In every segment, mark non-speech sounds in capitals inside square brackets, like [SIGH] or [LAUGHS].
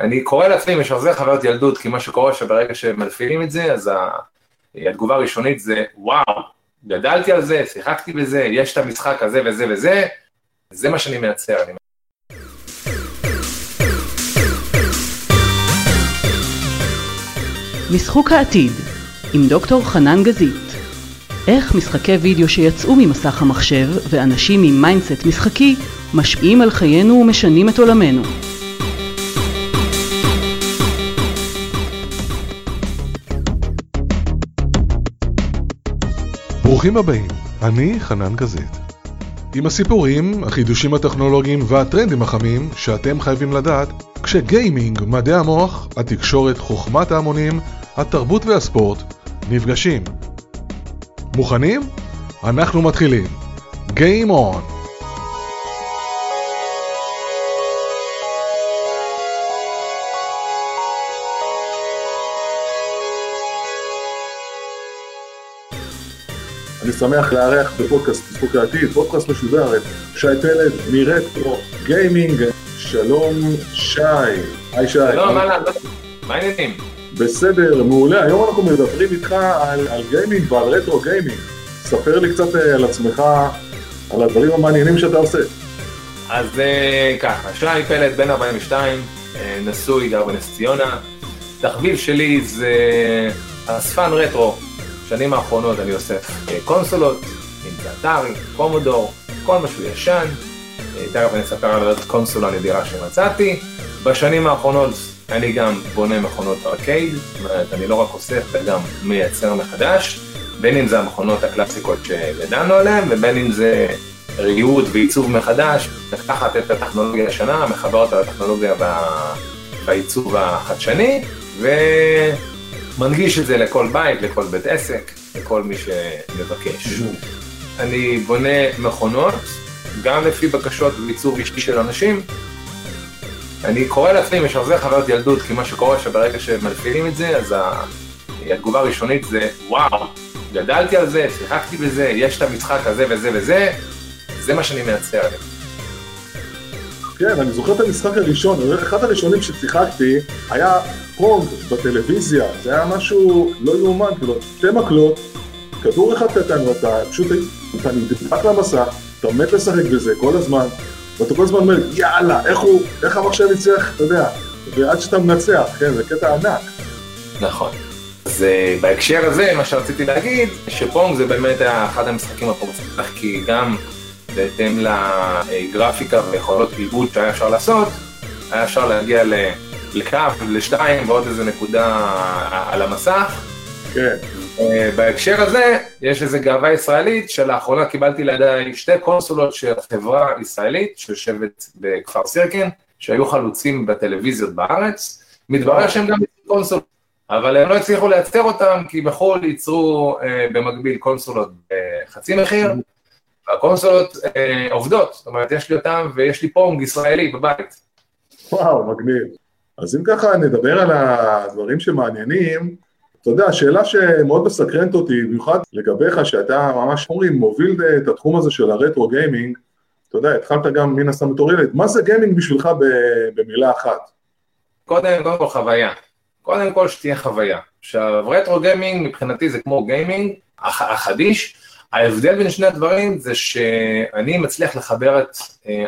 אני קורא לעצמי משחזר חוויות ילדות, כי מה שקורה שברגע שמפעילים את זה, אז התגובה הראשונית זה, וואו, גדלתי על זה, שיחקתי בזה, יש את המשחק הזה וזה וזה, זה מה שאני מייצר. אני... משחוק העתיד עם דוקטור חנן גזית איך משחקי וידאו שיצאו ממסך המחשב ואנשים עם mindset משחקי משפיעים על חיינו ומשנים את עולמנו. ברוכים הבאים, אני חנן גזית. עם הסיפורים, החידושים הטכנולוגיים והטרנדים החמים שאתם חייבים לדעת כשגיימינג, מדעי המוח, התקשורת, חוכמת ההמונים, התרבות והספורט נפגשים. מוכנים? אנחנו מתחילים. Game on! שמח לארח בפודקאסט משחוק העתיד, פודקאסט משודר את שי פלד מרטרו גיימינג. שלום שי. היי שי. שלום, אהלן, מה העניינים? בסדר, מעולה. היום אנחנו מדברים איתך על, על גיימינג ועל רטרו גיימינג. ספר לי קצת אה, על עצמך, על הדברים המעניינים שאתה עושה. אז אה, ככה, שי פלד, בן 42, אה, נשוי, גר בנס ציונה. תחביב שלי זה אספן רטרו. שנים האחרונות אני אוסף קונסולות, אם זה אתרי, קומודור, כל משהו ישן. תכף אני אספר על קונסולה נדירה שמצאתי. בשנים האחרונות אני גם בונה מכונות ארקייד, זאת אומרת, אני לא רק אוסף וגם מייצר מחדש, בין אם זה המכונות הקלאסיקות שגדלנו עליהן, ובין אם זה ריהוט ועיצוב מחדש, לקחת את הטכנולוגיה השנה, מחבר אותה לטכנולוגיה והעיצוב החדשני, ומנגיש את זה לכל בית, לכל בית עסק, לכל מי שמבקש. אני בונה מכונות, גם לפי בקשות ועיצוב אישי של אנשים, אני קורא לעצמי משחזר חוויות ילדות, כי מה שקורה שברגע שמלפילים את זה, אז התגובה הראשונית זה, וואו, גדלתי על זה, שיחקתי בזה, יש את המשחק הזה וזה וזה, זה מה שאני מייצר. כן, אני זוכר את המשחק הראשון, אחד הראשונים ששיחקתי היה פונג בטלוויזיה, זה היה משהו לא יאומן, כאילו, שתי מקלות, כדור אחד קטן ואתה פשוט, אתה נדבק למסך, אתה מת לשחק בזה כל הזמן, ואתה כל הזמן אומר, יאללה, איך הוא, איך המחשב יצליח, אתה יודע, ועד שאתה מנצח, כן, זה קטע ענק. נכון. אז בהקשר הזה, מה שרציתי להגיד, שפונג זה באמת אחד המשחקים הפורצלח, כי גם בהתאם לגרפיקה ויכולות עיבוד שהיה אפשר לעשות, היה אפשר להגיע לקו, לשתיים ועוד איזה נקודה על המסך. כן. Uh, בהקשר הזה, יש איזו גאווה ישראלית, שלאחרונה קיבלתי לידיי שתי קונסולות של חברה ישראלית שיושבת בכפר סירקין, שהיו חלוצים בטלוויזיות בארץ, מתברר שהם גם קונסולות, אבל הם לא הצליחו לייצר אותם, כי בחו"ל ייצרו uh, במקביל קונסולות בחצי מחיר, והקונסולות uh, עובדות, זאת אומרת, יש לי אותם ויש לי פונג ישראלי בבית. וואו, מגניב. אז אם ככה נדבר על הדברים שמעניינים, אתה יודע, השאלה שמאוד מסקרנת אותי, במיוחד לגביך, שאתה ממש, אומרים, מוביל את התחום הזה של הרטרו גיימינג, אתה יודע, התחלת גם מן הסתם בתור ילד, מה זה גיימינג בשבילך במילה אחת? קודם, כל חוויה. קודם כל שתהיה חוויה. עכשיו, רטרו גיימינג מבחינתי זה כמו גיימינג החדיש, ההבדל בין שני הדברים זה שאני מצליח לחבר את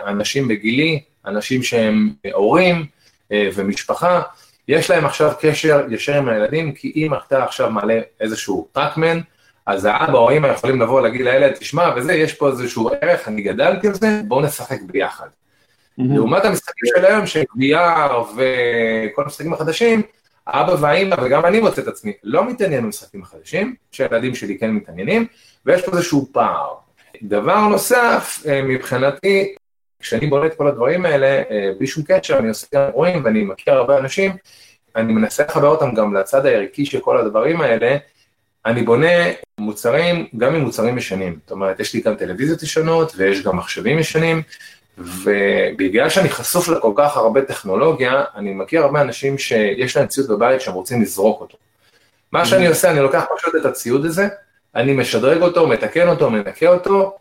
אנשים בגילי, אנשים שהם הורים ומשפחה, יש להם עכשיו קשר ישר עם הילדים, כי אם אתה עכשיו מעלה איזשהו טראקמן, אז האבא או האמא יכולים לבוא ולהגיד לילד, תשמע, וזה, יש פה איזשהו ערך, אני גדלתי על זה, בואו נשחק ביחד. Mm-hmm. לעומת המשחקים של היום, של VR וכל המשחקים החדשים, האבא והאמא, וגם אני מוצא את עצמי, לא מתעניין במשחקים החדשים, שהילדים שלי כן מתעניינים, ויש פה איזשהו פער. דבר נוסף, מבחינתי, כשאני בונה את כל הדברים האלה, בלי שום קשר, אני עושה גם אירועים ואני מכיר הרבה אנשים, אני מנסה לחבר אותם גם לצד הערכי של כל הדברים האלה, אני בונה מוצרים, גם עם מוצרים ישנים, זאת אומרת, יש לי גם טלוויזיות ישנות ויש גם מחשבים ישנים, ובגלל שאני חשוף לכל כך הרבה טכנולוגיה, אני מכיר הרבה אנשים שיש להם ציוד בבית שהם רוצים לזרוק אותו. מה שאני עושה, אני לוקח פשוט את הציוד הזה, אני משדרג אותו, מתקן אותו, מנקה אותו,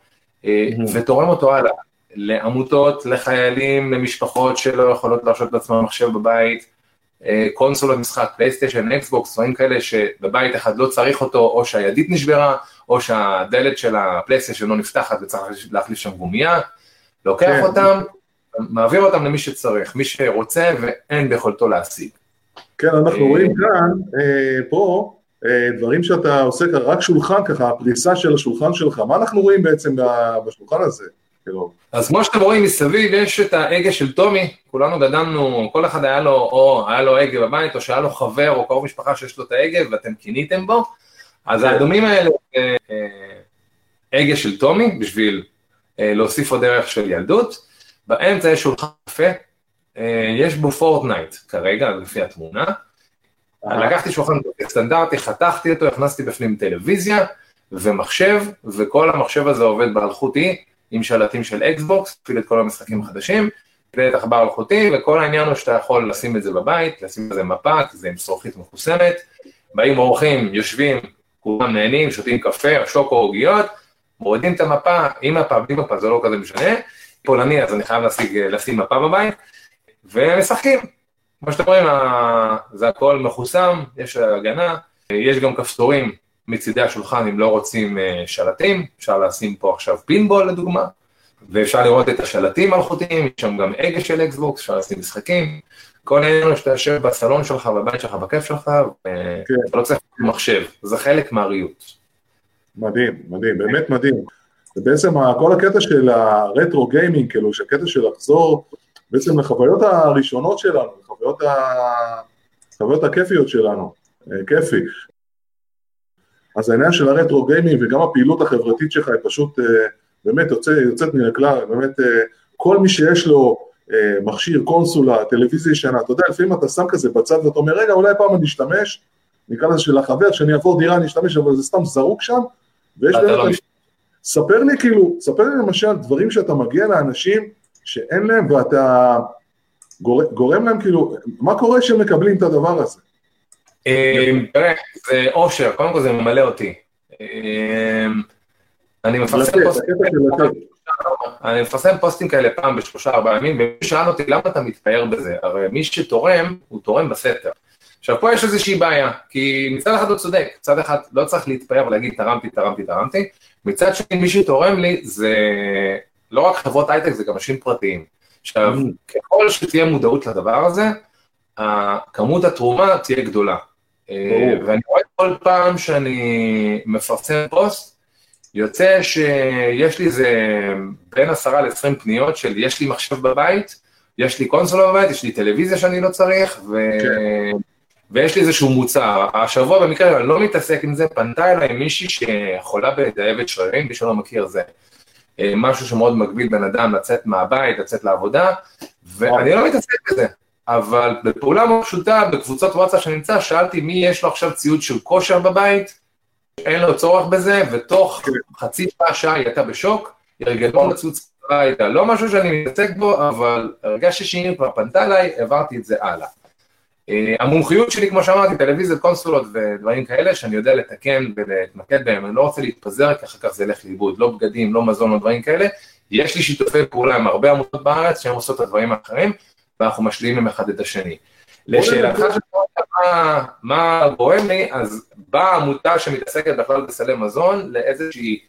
ותורם אותו הלאה. לעמותות, לחיילים, למשפחות שלא יכולות להרשות לעצמם מחשב בבית, אה, קונסולות משחק, פלייסטיישן, אקסבוקס, דברים כאלה שבבית אחד לא צריך אותו, או שהידית נשברה, או שהדלת של הפלייסטיישן לא נפתחת וצריך להחליף שם גומייה, לוקח כן. אותם, מעביר אותם למי שצריך, מי שרוצה ואין ביכולתו להשיג. כן, אנחנו רואים כאן, פה, דברים שאתה עושה רק שולחן ככה, הפריסה של השולחן שלך, מה אנחנו רואים בעצם בשולחן הזה? אז כמו שאתם רואים מסביב יש את ההגה של טומי, כולנו גדלנו, כל אחד היה לו, או היה לו הגה בבית, או שהיה לו חבר או קרוב משפחה שיש לו את ההגה ואתם קיניתם בו, אז. האדומים האלה זה הגה של טומי בשביל אה, להוסיף עוד דרך של ילדות, באמצע יש שולחן אה, יש בו פורטנייט כרגע, לפי התמונה, לקחתי שולחן סטנדרטי, חתכתי אותו, הכנסתי בפנים טלוויזיה ומחשב, וכל המחשב הזה עובד באלחוטי, עם שלטים של אקסבוקס, תפעיל את כל המשחקים החדשים, תפעיל את עכבר אלחוטי, וכל העניין הוא שאתה יכול לשים את זה בבית, לשים בזה מפה, כי זה עם זכוכית מחוסמת, באים אורחים, יושבים, כולם נהנים, שותים קפה, שוקו, עוגיות, מורידים את המפה, עם מפה, בלי מפה, זה לא כזה משנה, פולני אז אני חייב להשיג, לשים מפה בבית, ומשחקים. כמו שאתם רואים, זה הכל מחוסם, יש הגנה, יש גם כפתורים מצידי השולחן אם לא רוצים אה, שלטים, אפשר לשים פה עכשיו פינבול לדוגמה, ואפשר לראות את השלטים האלחוטיים, יש שם גם הגה של אקסבוקס, אפשר לשים משחקים, כל העניין שאתה יושב בסלון שלך, בבית שלך, בכיף שלך, ואתה כן. לא צריך מחשב, זה חלק מהריהוט. מדהים, מדהים, באמת מדהים. ובעצם כל הקטע של הרטרו גיימינג, כאילו, שהקטע של לחזור בעצם לחוויות הראשונות שלנו, לחוויות ה... הכיפיות שלנו, אה, כיפי. אז העניין של הרטרו גיימינג וגם הפעילות החברתית שלך היא פשוט אה, באמת יוצא, יוצאת מן הכלל, באמת אה, כל מי שיש לו אה, מכשיר, קונסולה, טלוויזיה ישנה, אתה יודע, לפעמים אתה שם כזה בצד ואתה אומר, רגע, אולי פעם אני אשתמש, נקרא לזה של החבר, שאני אעבור דירה אני אשתמש, אבל זה סתם זרוק שם, ויש באמת, לא ספר לי כאילו, ספר לי למשל דברים שאתה מגיע לאנשים שאין להם ואתה גורם להם כאילו, מה קורה כשהם מקבלים את הדבר הזה? אמ, תראה, זה אושר, קודם כל זה ממלא אותי. אמ, אני מפרסם פוסטים אני מפרסם פוסטים כאלה פעם בשלושה ארבעה ימים, ומי שאל אותי למה אתה מתפאר בזה, הרי מי שתורם, הוא תורם בסתר. עכשיו פה יש איזושהי בעיה, כי מצד אחד הוא צודק, מצד אחד לא צריך להתפאר ולהגיד תרמתי, תרמתי, תרמתי, מצד שני מי שתורם לי זה לא רק חברות הייטק, זה גם אנשים פרטיים. עכשיו, mm. ככל שתהיה מודעות לדבר הזה, כמות התרומה תהיה גדולה. ואני רואה כל פעם שאני מפרסם פוסט, יוצא שיש לי איזה בין עשרה לעשרים פניות של יש לי מחשב בבית, יש לי קונסולה בבית, יש לי טלוויזיה שאני לא צריך, ו... כן. ויש לי איזשהו מוצר. השבוע במקרה, אני לא מתעסק עם זה, פנתה אליי מישהי שחולה בדאבת שרירים, מי שלא מכיר זה אה, משהו שמאוד מגביל בן אדם לצאת מהבית, לצאת לעבודה, ואני לא מתעסק בזה. אבל בפעולה מאוד פשוטה, בקבוצות וואטסאפ שנמצא, שאלתי מי יש לו עכשיו ציוד של כושר בבית, אין לו צורך בזה, ותוך חצי שעה, שעה היא הייתה בשוק, הרגלו לציוד הביתה, לא משהו שאני מתעסק בו, אבל הרגשתי שהיא כבר פנתה אליי, העברתי את זה הלאה. Uh, המומחיות שלי, כמו שאמרתי, טלוויזיות, קונסולות ודברים כאלה, שאני יודע לתקן ולהתמקד בהם, אני לא רוצה להתפזר, כי אחר כך זה ילך לאיבוד, לא בגדים, לא מזון, לא דברים כאלה. יש לי שיתופי פעולה עם הרבה עמותות בארץ, שהן עושות את הדברים האחרים, ואנחנו משלימים אחד את השני. לשאלתך מה, מה גורם לי, אז באה עמותה שמתעסקת בכלל בסלי מזון לאיזושהי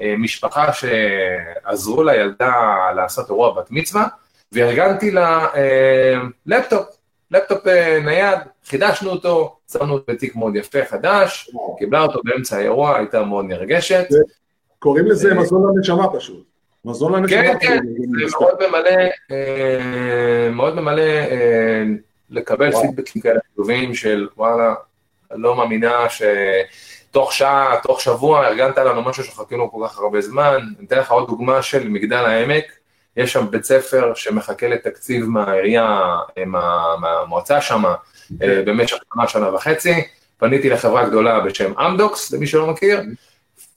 אה, משפחה שעזרו לילדה לעשות אירוע בת מצווה, וארגנתי לה אה, לפטופ, לפטופ אה, נייד, חידשנו אותו, שמנו אותו בתיק מאוד יפה, חדש, קיבלה אותו באמצע האירוע, הייתה מאוד נרגשת. קוראים לזה אה, מזון לנשמה פשוט. מזון לנשמה. כן, כן, זה מאוד ממלא, אה, מאוד ממלא אה, לקבל פידבקים כאלה טובים של וואלה, לא מאמינה שתוך שעה, תוך שבוע ארגנת לנו משהו שחכינו כל כך הרבה זמן. אני אתן לך עוד דוגמה של מגדל העמק, יש שם בית ספר שמחכה לתקציב מהעירייה, אה, מהמועצה שם, כן. במשך שנה, שנה וחצי. פניתי לחברה גדולה בשם אמדוקס, למי שלא מכיר,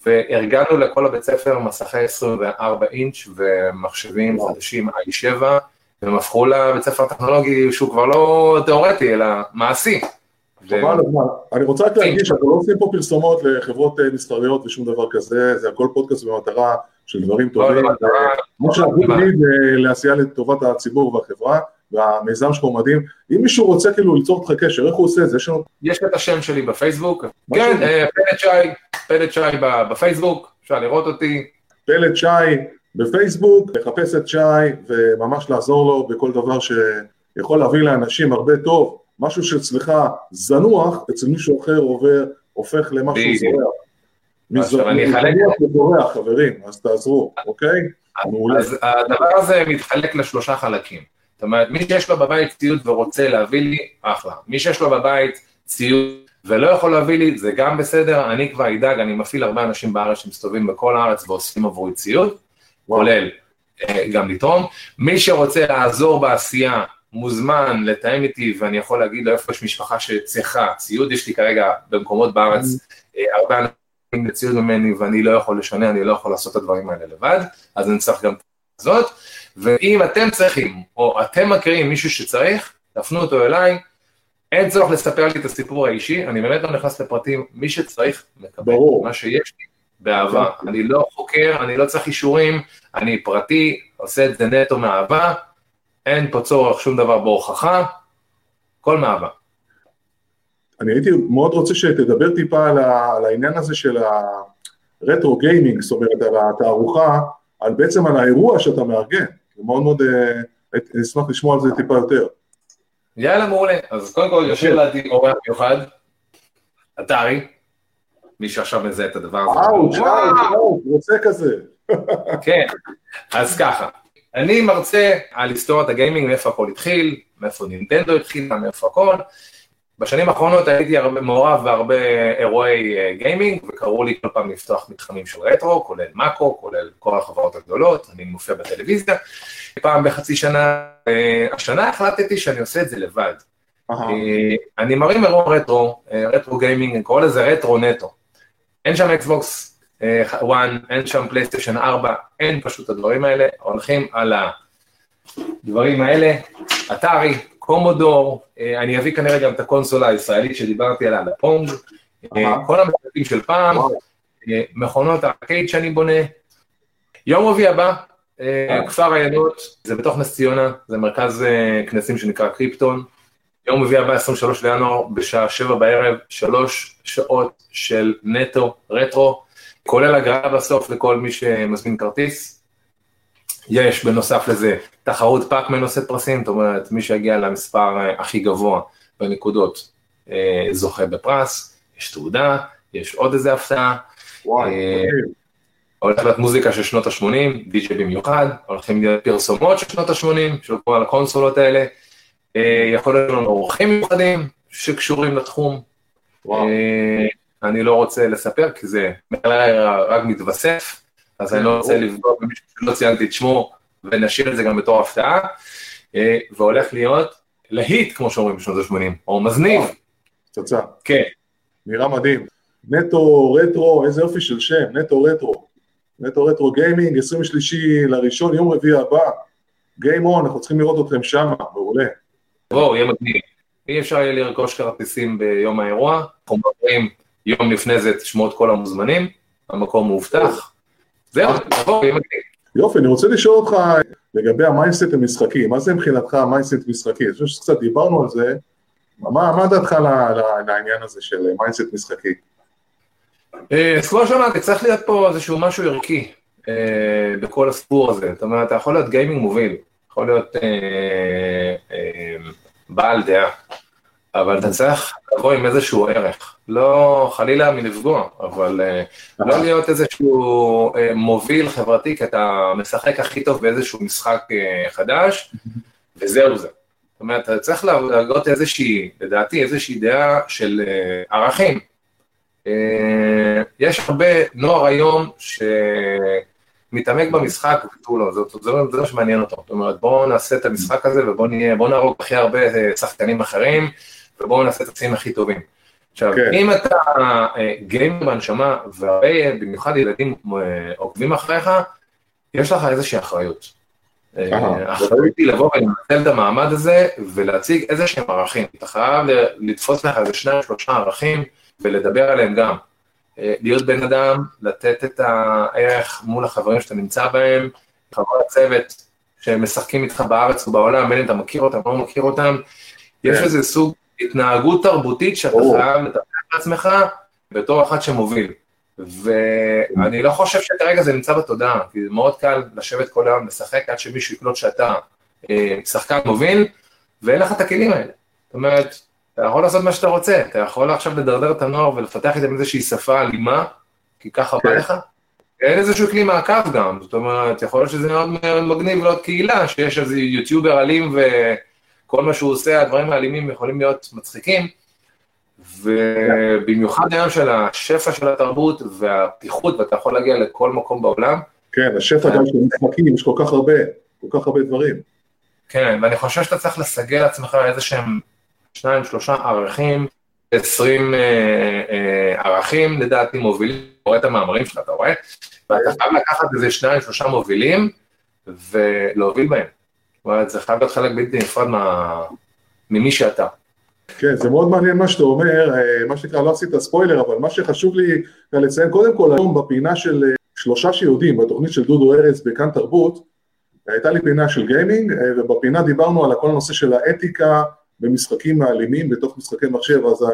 וארגנו לכל הבית ספר מסכי 24 אינץ' ומחשבים חדשים i7, והם הפכו לבית ספר טכנולוגי שהוא כבר לא תיאורטי, אלא מעשי. חבל הזמן. אני רוצה רק להגיד שאנחנו לא עושים פה פרסומות לחברות אה, מסחריות ושום דבר כזה, זה הכל פודקאסט במטרה של דברים לא, טובים. כמו שאנחנו תמיד לעשייה לטובת הציבור והחברה. והמיזם שלך הוא מדהים. אם מישהו רוצה כאילו ליצור איתך קשר, איך הוא עושה את זה? יש לנו... יש את השם שלי בפייסבוק, כן, אה, פלט שי, פלט שי בפייסבוק, אפשר לראות אותי. פלט שי בפייסבוק, לחפש את שי וממש לעזור לו בכל דבר שיכול להביא לאנשים הרבה טוב, משהו שאצלך זנוח, אצל מישהו אחר עובר, הופך למשהו זורח. עכשיו אני אחלק... חברים, אז תעזרו, אוקיי? אז הדבר הזה מתחלק לשלושה חלקים. זאת אומרת, מי שיש לו בבית ציוד ורוצה להביא לי, אחלה. מי שיש לו בבית ציוד ולא יכול להביא לי, זה גם בסדר, אני כבר אדאג, אני מפעיל הרבה אנשים בארץ שמסתובבים בכל הארץ ואוספים עבורי ציוד, כולל אה, גם לתרום. מי שרוצה לעזור בעשייה, מוזמן לתאם איתי, ואני יכול להגיד לו איפה יש משפחה שצריכה ציוד, יש לי כרגע במקומות בארץ mm-hmm. אה, הרבה אנשים לציוד ממני ואני לא יכול לשנה, אני לא יכול לעשות את הדברים האלה לבד, אז אני צריך גם את זאת, ואם אתם צריכים, או אתם מכירים מישהו שצריך, תפנו אותו אליי, אין צורך לספר לי את הסיפור האישי, אני באמת לא נכנס לפרטים, מי שצריך מקבל ברור. מה שיש לי באהבה. כן. אני לא חוקר, אני לא צריך אישורים, אני פרטי, עושה את זה נטו מאהבה, אין פה צורך שום דבר בהוכחה, הכל מאהבה. אני הייתי מאוד רוצה שתדבר טיפה על, ה, על העניין הזה של הרטרו גיימינג, זאת אומרת על התערוכה, על בעצם על האירוע שאתה מארגן, מאוד מאוד, אה, אשמח לשמוע על זה טיפה יותר. יאללה, מעולה. אז קודם כל יושב לידי אורח מיוחד, אתרי, מי שעכשיו מזהה את הדבר הזה. וואו, וואו, רוצה כזה. [LAUGHS] כן, אז ככה, אני מרצה על היסטוריית הגיימינג, מאיפה הכל התחיל, מאיפה נינטנדו התחיל, מאיפה הכל. בשנים האחרונות הייתי הרבה מעורב בהרבה אירועי אה, גיימינג, וקראו לי כל פעם לפתוח מתחמים של רטרו, כולל מאקו, כולל כל החברות הגדולות, אני מופיע בטלוויזיה. פעם בחצי שנה, אה, השנה החלטתי שאני עושה את זה לבד. אה, אני מרים אירוע רטרו, רטרו גיימינג, אני קורא לזה רטרו נטו. אין שם אקסבוקס 1, אין שם פלייסטיישן 4, אין פשוט הדברים האלה, הולכים על הדברים האלה, אטארי, קומודור, אה, אני אביא כנראה גם את הקונסולה הישראלית שדיברתי עליה, לפונג, אה, כל המשחקים של פעם, אה, מכונות הארקייד שאני בונה. יום רביעי הבא, כפר עיינות, זה בתוך נס ציונה, זה מרכז כנסים שנקרא קריפטון. יום רביעי הבא, 23 לינואר, בשעה 7 בערב, שלוש שעות של נטו רטרו, כולל הגרלה בסוף לכל מי שמזמין כרטיס. יש בנוסף לזה תחרות פאקמן נושא פרסים, זאת אומרת מי שיגיע למספר אה, הכי גבוה בנקודות אה, זוכה בפרס, יש תעודה, יש עוד איזה הפתעה. וואי, אה, הולך להיות מוזיקה של שנות ה-80, די.ג'יי במיוחד, הולכים להיות פרסומות של שנות ה-80, של כל הקונסולות האלה, יכול להיות לנו אורחים מיוחדים שקשורים לתחום. וואו. אני לא רוצה לספר כי זה רק מתווסף, אז אני לא רוצה לפגוע במישהו שלא ציינתי את שמו, ונשאיר את זה גם בתור הפתעה, אה, והולך להיות להיט, כמו שאומרים בשנות ה-80, או מזניב. פצצה. כן. נראה מדהים. נטו רטרו, איזה יופי של שם, נטו רטרו. נטו רטרו גיימינג, 23 לראשון, יום רביעי הבא. Game on, אנחנו צריכים לראות אתכם שם, מעולה. בואו, יהיה מדהים. אי אפשר יהיה לרכוש כרטיסים ביום האירוע, אנחנו מדברים יום לפני זה את כל המוזמנים, המקום מאובטח. זהו, מדהים. יופי, אני רוצה לשאול אותך לגבי ה mindset המשחקי, מה זה מבחינתך ה mindset משחקי? אני חושב שקצת דיברנו על זה, מה, מה דעתך לעניין הזה של mindset משחקי? אה, אז כמו שאמרתי, צריך להיות פה איזשהו משהו ערכי אה, בכל הסיפור הזה, זאת אומרת, אתה יכול להיות גיימינג מוביל, יכול להיות אה, בעל דעה, אבל אתה צריך לבוא עם איזשהו ערך, לא חלילה מלפגוע, אבל uh, לא להיות איזשהו uh, מוביל חברתי, כי אתה משחק הכי טוב באיזשהו משחק uh, חדש, [LAUGHS] וזהו זה. זאת אומרת, אתה צריך להגות איזושהי, לדעתי, איזושהי דעה של ערכים. יש הרבה נוער היום שמתעמק במשחק ותו לא, זה, מה שמעניין אותו. זאת אומרת, בואו נעשה את המשחק הזה ובואו נהרוג הכי הרבה שחקנים אחרים. ובואו נעשה את הצעים הכי טובים. עכשיו, כן. אם אתה אה, גיימר בנשמה, והרבה, במיוחד ילדים אה, עוקבים אחריך, יש לך איזושהי אחריות. אה, אחריות היא לבוא ולנצל את המעמד הזה ולהציג איזה שהם ערכים. אתה חייב לתפוס לך איזה שניים, שלושה ערכים ולדבר עליהם גם. להיות בן אדם, לתת את הערך מול החברים שאתה נמצא בהם, חברי הצוות שהם משחקים איתך בארץ ובעולם, בין אם אתה מכיר אותם או לא מכיר אותם, יש כן. איזה סוג התנהגות תרבותית שאתה ברור. חייב לטפח לעצמך בתור אחד שמוביל. ואני לא חושב שכרגע זה נמצא בתודעה, כי זה מאוד קל לשבת כל היום, לשחק עד שמישהו יקלוט שאתה אה, שחקן מוביל, ואין לך את הכלים האלה. זאת אומרת, אתה יכול לעשות מה שאתה רוצה, אתה יכול עכשיו לדרדר את הנוער ולפתח איתם איזושהי שפה אלימה, כי ככה בא כן. לך. אין איזשהו כלי מעקב גם, זאת אומרת, יכול להיות שזה מאוד מגניב לעוד קהילה, שיש איזה יוטיובר אלים וכל מה שהוא עושה, הדברים האלימים יכולים להיות מצחיקים, ובמיוחד היום של השפע של התרבות והפתיחות, ואתה יכול להגיע לכל מקום בעולם, כן, השפע גם של משחקים, יש כל כך הרבה, כל כך הרבה דברים. כן, ואני חושב שאתה צריך לסגל לעצמך איזה שהם שניים, שלושה ערכים, עשרים אה, אה, ערכים, לדעתי מובילים, אתה רואה את המאמרים שלך, אתה רואה? ואתה חייב לקחת איזה שניים, שלושה מובילים, ולהוביל בהם. זה חייב להיות חלק בלתי נפרד מה... ממי שאתה. כן, זה מאוד מעניין מה שאתה אומר, אה, מה שנקרא, לא עשית ספוילר, אבל מה שחשוב לי לציין, קודם כל, היום בפינה של אה, שלושה שיודעים, בתוכנית של דודו ארז בכאן תרבות, הייתה לי פינה של גיימינג, אה, ובפינה דיברנו על כל הנושא של האתיקה במשחקים האלימים, בתוך משחקי מחשב, אז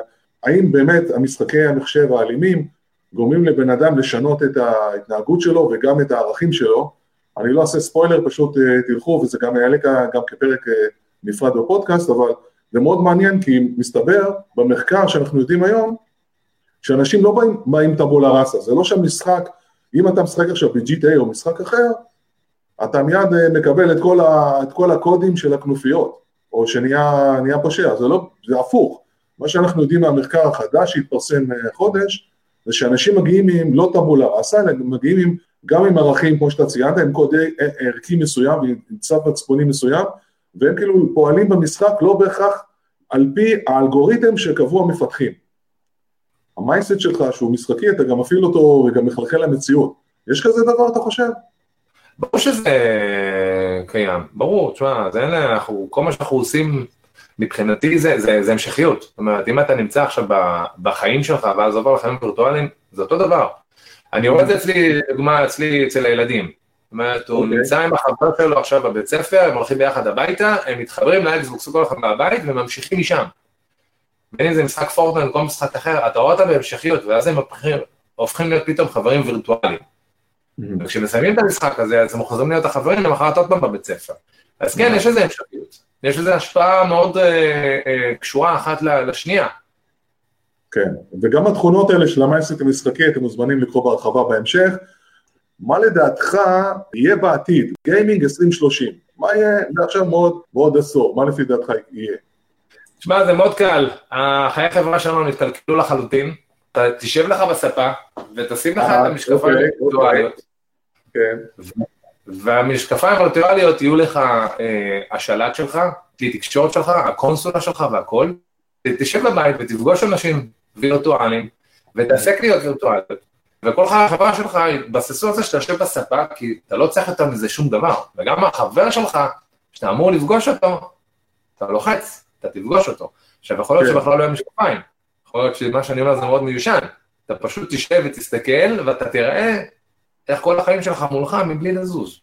האם באמת המשחקי המחשב האלימים גורמים לבן אדם לשנות את ההתנהגות שלו וגם את הערכים שלו. אני לא אעשה ספוילר, פשוט אה, תלכו, וזה גם יעלה גם כפרק אה, נפרד בפודקאסט, אבל זה מאוד מעניין, כי מסתבר במחקר שאנחנו יודעים היום, שאנשים לא באים, באים טבולה ראסה, זה לא שהמשחק, אם אתה משחק עכשיו ב-GTA או משחק אחר, אתה מיד אה, מקבל את כל, ה, את כל הקודים של הכנופיות, או שנהיה נהיה פושע, זה לא, זה הפוך. מה שאנחנו יודעים מהמחקר החדש שהתפרסם החודש, זה שאנשים מגיעים עם לא טבולה ראסה, אלא מגיעים עם, גם עם ערכים, כמו שאתה ציינת, עם קוד אה, ערכי מסוים ועם צו מצפוני מסוים, והם כאילו פועלים במשחק לא בהכרח על פי האלגוריתם שקבעו המפתחים. המייסט שלך, שהוא משחקי, אתה גם מפעיל אותו וגם מחלחל למציאות. יש כזה דבר, אתה חושב? ברור שזה קיים, ברור, תשמע, זה אין, אנחנו, כל מה שאנחנו עושים מבחינתי זה, זה, זה המשכיות. זאת אומרת, אם אתה נמצא עכשיו בחיים שלך ואז עובר לחיים וירטואליים, זה אותו דבר. אני רואה את זה אצלי, דוגמה אצלי, אצל הילדים. זאת אומרת, הוא אוקיי. נמצא עם החבר שלו עכשיו בבית ספר, הם הולכים ביחד הביתה, הם מתחברים לאקסבוקס כל אחד מהבית וממשיכים משם. בין אם זה משחק פורטנט או כל משחק אחר, אתה רואה אותם בהמשכיות, ואז הם הופכים, להיות פתאום חברים וירטואליים. וכשמסיימים את המשחק הזה, אז הם חוזרים להיות החברים למחרת עוד פעם בבית ספר. אז כן, יש לזה המשכיות. יש לזה השפעה מאוד אה, אה, קשורה אחת לשנייה. כן, וגם התכונות האלה של המייסט המשחקי, אתם מוזמנים לקרוא בהרחבה בהמשך. מה לדעתך יהיה בעתיד? גיימינג 2030. מה יהיה עכשיו מאוד, בעוד עשור? מה לפי דעתך יהיה? תשמע, זה מאוד קל. החיי חברה שלנו נתקלקלו לחלוטין. אתה תשב לך בספה ותשים לך אה, את המשקפיים אוקיי, הווירטואליות, כן, והמשקפיים הווירטואליות יהיו לך אה, השלט שלך, כלי תקשורת שלך, הקונסולה שלך והכל. תשב בבית ותפגוש אנשים וירטואליים, ותעשה קניות וירטואליות. וכל החברה שלך יתבססו על זה שאתה יושב בספה, כי אתה לא צריך יותר מזה שום דבר. וגם החבר שלך, שאתה אמור לפגוש אותו, אתה לוחץ, אתה תפגוש אותו. עכשיו, יכול להיות כן. שבכלל לא יהיה משקפיים. יכול להיות שמה שאני אומר זה מאוד מיושן. אתה פשוט תשב ותסתכל, ואתה תראה איך כל החיים שלך מולך מבלי לזוז.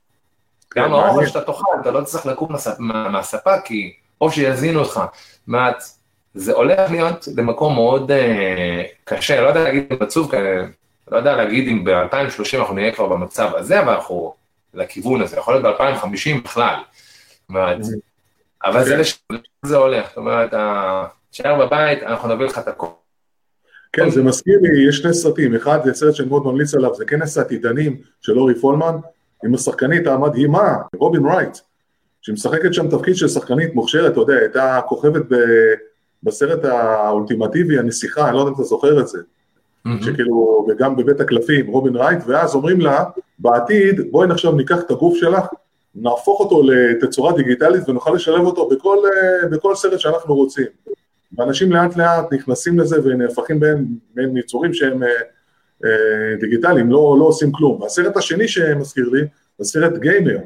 כן, גם האוכל. שאתה תאכל, אתה לא צריך לקום מהס- מה- מהספה, כי או שיזינו אותך. אומרת, זה הולך להיות למקום מאוד אה, קשה, לא יודע להגיד אם עצוב, כי- לא יודע להגיד אם ב-2030 אנחנו נהיה כבר במצב הזה, אבל אנחנו לכיוון הזה, יכול להיות ב-2050 בכלל. אבל זה כן. לשם זה הולך, זאת אומרת, תישאר בבית, אנחנו נביא לך את הכל. כן, זה מזכיר לי, יש שני סרטים, אחד זה סרט שאני מאוד ממליץ עליו, זה כנס העתידנים של אורי פולמן, עם השחקנית המדהימה, רובין רייט, שמשחקת שם תפקיד של שחקנית מוכשרת, אתה יודע, הייתה כוכבת ב... בסרט האולטימטיבי, הנסיכה, אני לא יודע אם אתה זוכר את זה, שכאילו, וגם בבית הקלפים, רובין רייט, ואז אומרים לה, בעתיד, בואי עכשיו ניקח את הגוף שלך, נהפוך אותו לתצורה דיגיטלית ונוכל לשלב אותו בכל, אה, בכל סרט שאנחנו רוצים. ואנשים לאט לאט נכנסים לזה ונהפכים בין, בין יצורים שהם אה, אה, דיגיטליים, לא, לא עושים כלום. והסרט השני שמזכיר לי, זה סרט גיימר.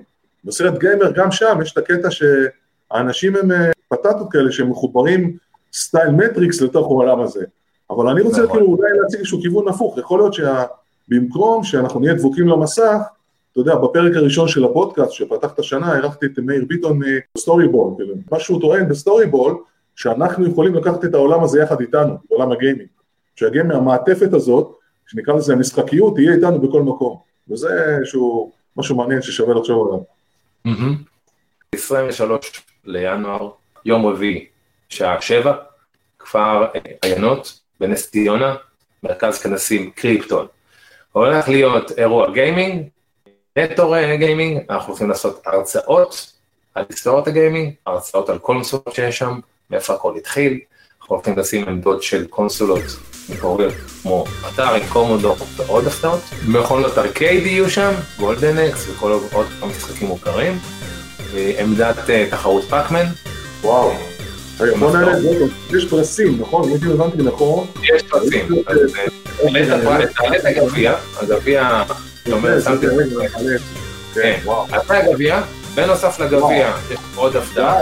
בסרט גיימר גם שם יש את הקטע שהאנשים הם אה, פטטות כאלה שהם מחוברים style מטריקס לתוך העולם הזה. אבל אני רוצה נכון. כאילו אולי להציג איזשהו כיוון הפוך, יכול להיות שבמקום שאנחנו נהיה דבוקים למסך, אתה יודע, בפרק הראשון של הפודקאסט, שפתח את השנה, אירחתי את מאיר ביטון מסטוריבול, כאילו, מה שהוא טוען בסטוריבול, שאנחנו יכולים לקחת את העולם הזה יחד איתנו, עולם הגיימינג. שהגיימינג, המעטפת הזאת, שנקרא לזה המשחקיות, תהיה איתנו בכל מקום. וזה איזשהו משהו מעניין ששווה לחשוב עליו. 23 לינואר, יום רביעי, שעה 7, כפר עיינות, בנס ציונה, מרכז כנסים קריפטון. הולך להיות אירוע גיימינג, נטו גיימינג, אנחנו הולכים לעשות הרצאות על היסטוריית הגיימינג, הרצאות על קונסולות שיש שם, מאיפה הכל התחיל, אנחנו הולכים לשים עמדות של קונסולות מקוריות כמו אתר קומודור ועוד הפתעות, מכונות ארקייד יהיו שם, גולדן אקס וכל עוד משחקים מוכרים, עמדת תחרות פאקמן. וואו. בוא נעלה, יש פרסים, נכון? אם הבנתי נכון. יש פרסים. תעלה את הגביע, הגביע, שמתי את. כן, אתה הגביע, בנוסף לגביע יש עוד הפתעה.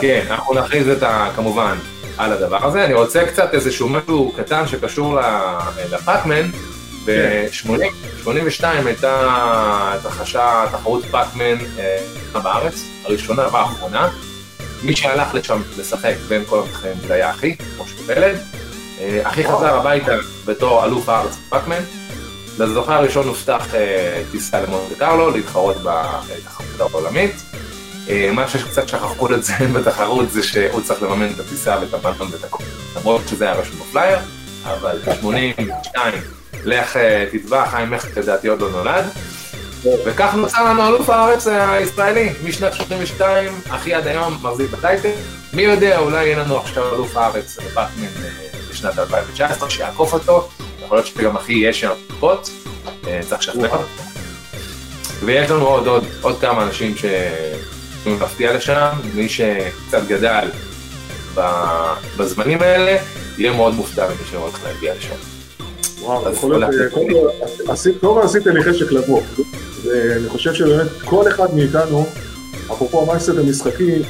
כן, אנחנו נכריז את ה... כמובן על הדבר הזה. אני רוצה קצת איזשהו משהו קטן שקשור לפאקמן. ב-82 הייתה התרחשה תחרות פאקמן בארץ, הראשונה והאחרונה. מי שהלך לשם לשחק בין כל המתחרים זה היה אחי, משה פלד. אחי חזר הביתה בתור אלוף הארץ בפאקמן. לזוכה הראשון הובטח טיסה למונטה קרלו להתחרות בתחרות העולמית. מה שקצת שכחו זה [LAUGHS] בתחרות זה שהוא צריך לממן את הטיסה ואת המלון ואת הכל. למרות שזה היה רשום בפלייר, אבל ב-82 לך תתבע, חיים מכט לדעתי עוד לא נולד. וכך נוצר לנו אלוף הארץ הישראלי, משנת 82, אחי עד היום מחזיק בטייטל. מי יודע, אולי יהיה לנו עכשיו אלוף הארץ בפאקמן בשנת 2019, שיעקוף אותו. יכול להיות שגם אחי יהיה שם פחות, צריך לשכנע. ויש לנו עוד, עוד, עוד כמה אנשים שיכולים להפתיע לשם, מי שקצת גדל בזמנים האלה, יהיה מאוד מופתע ממי שהולך להגיע לשם. וואו, יכול להיות, קודם כל עשית לי חשק לבוא, ואני חושב שבאמת כל אחד מאיתנו, אפרופו המייסט המשחקי,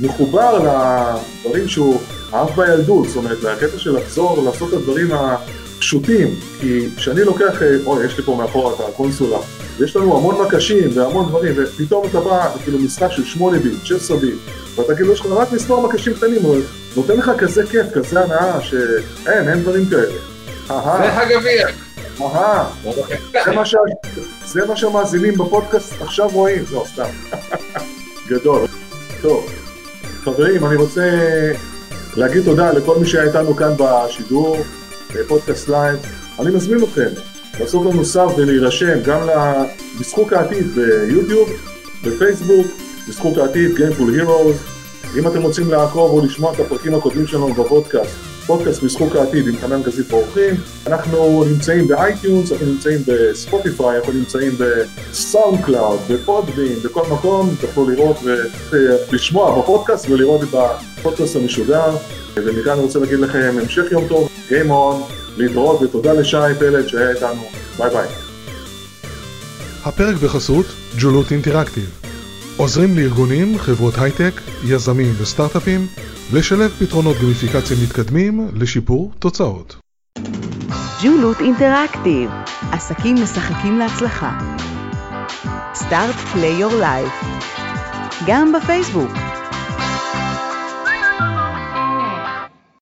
מחובר לדברים שהוא אהב בילדות, זאת אומרת, לקטע של לחזור, לעשות את הדברים הפשוטים, כי כשאני לוקח, אוי, יש לי פה מאחורה את הקונסולה, יש לנו המון מקשים והמון דברים, ופתאום אתה בא, כאילו משחק של 8 ביט, 16 ביט, ואתה כאילו יש לך רק מספר מקשים קטנים, אבל נותן לך כזה כיף, כזה הנאה, שאין, אין דברים כאלה. זה הגביע. אהה, זה מה שהמאזינים בפודקאסט עכשיו רואים, לא, סתם. [LAUGHS] גדול. טוב, חברים, אני רוצה להגיד תודה לכל מי שהיה איתנו כאן בשידור, בפודקאסט live. אני מזמין אתכם לעשות לנו sub ולהירשם גם למשחוק העתיד ביוטיוב, בפייסבוק, משחוק העתיד, Gameful Heroes. אם אתם רוצים לעקוב או לשמוע את הפרקים הקודמים שלנו בפודקאסט, פודקאסט משחוק העתיד עם חנן גזית ואורחים. אנחנו נמצאים באייטיונס, אנחנו נמצאים בספוטיפיי, אנחנו נמצאים בסאונד קלאוד, בפודבין, בכל מקום, תוכלו לראות ולשמוע בפודקאסט ולראות את הפודקאסט המשודר. ומכאן אני רוצה להגיד לכם המשך יום טוב, Game On, להתראות ותודה לשי פלד שהיה איתנו, ביי ביי. הפרק בחסות ג'ולות אינטראקטיב עוזרים לארגונים, חברות הייטק, יזמים וסטארט-אפים לשלב פתרונות גמיפיקציה מתקדמים לשיפור תוצאות. ג'ולות אינטראקטיב, עסקים משחקים להצלחה. Start play your life, גם בפייסבוק.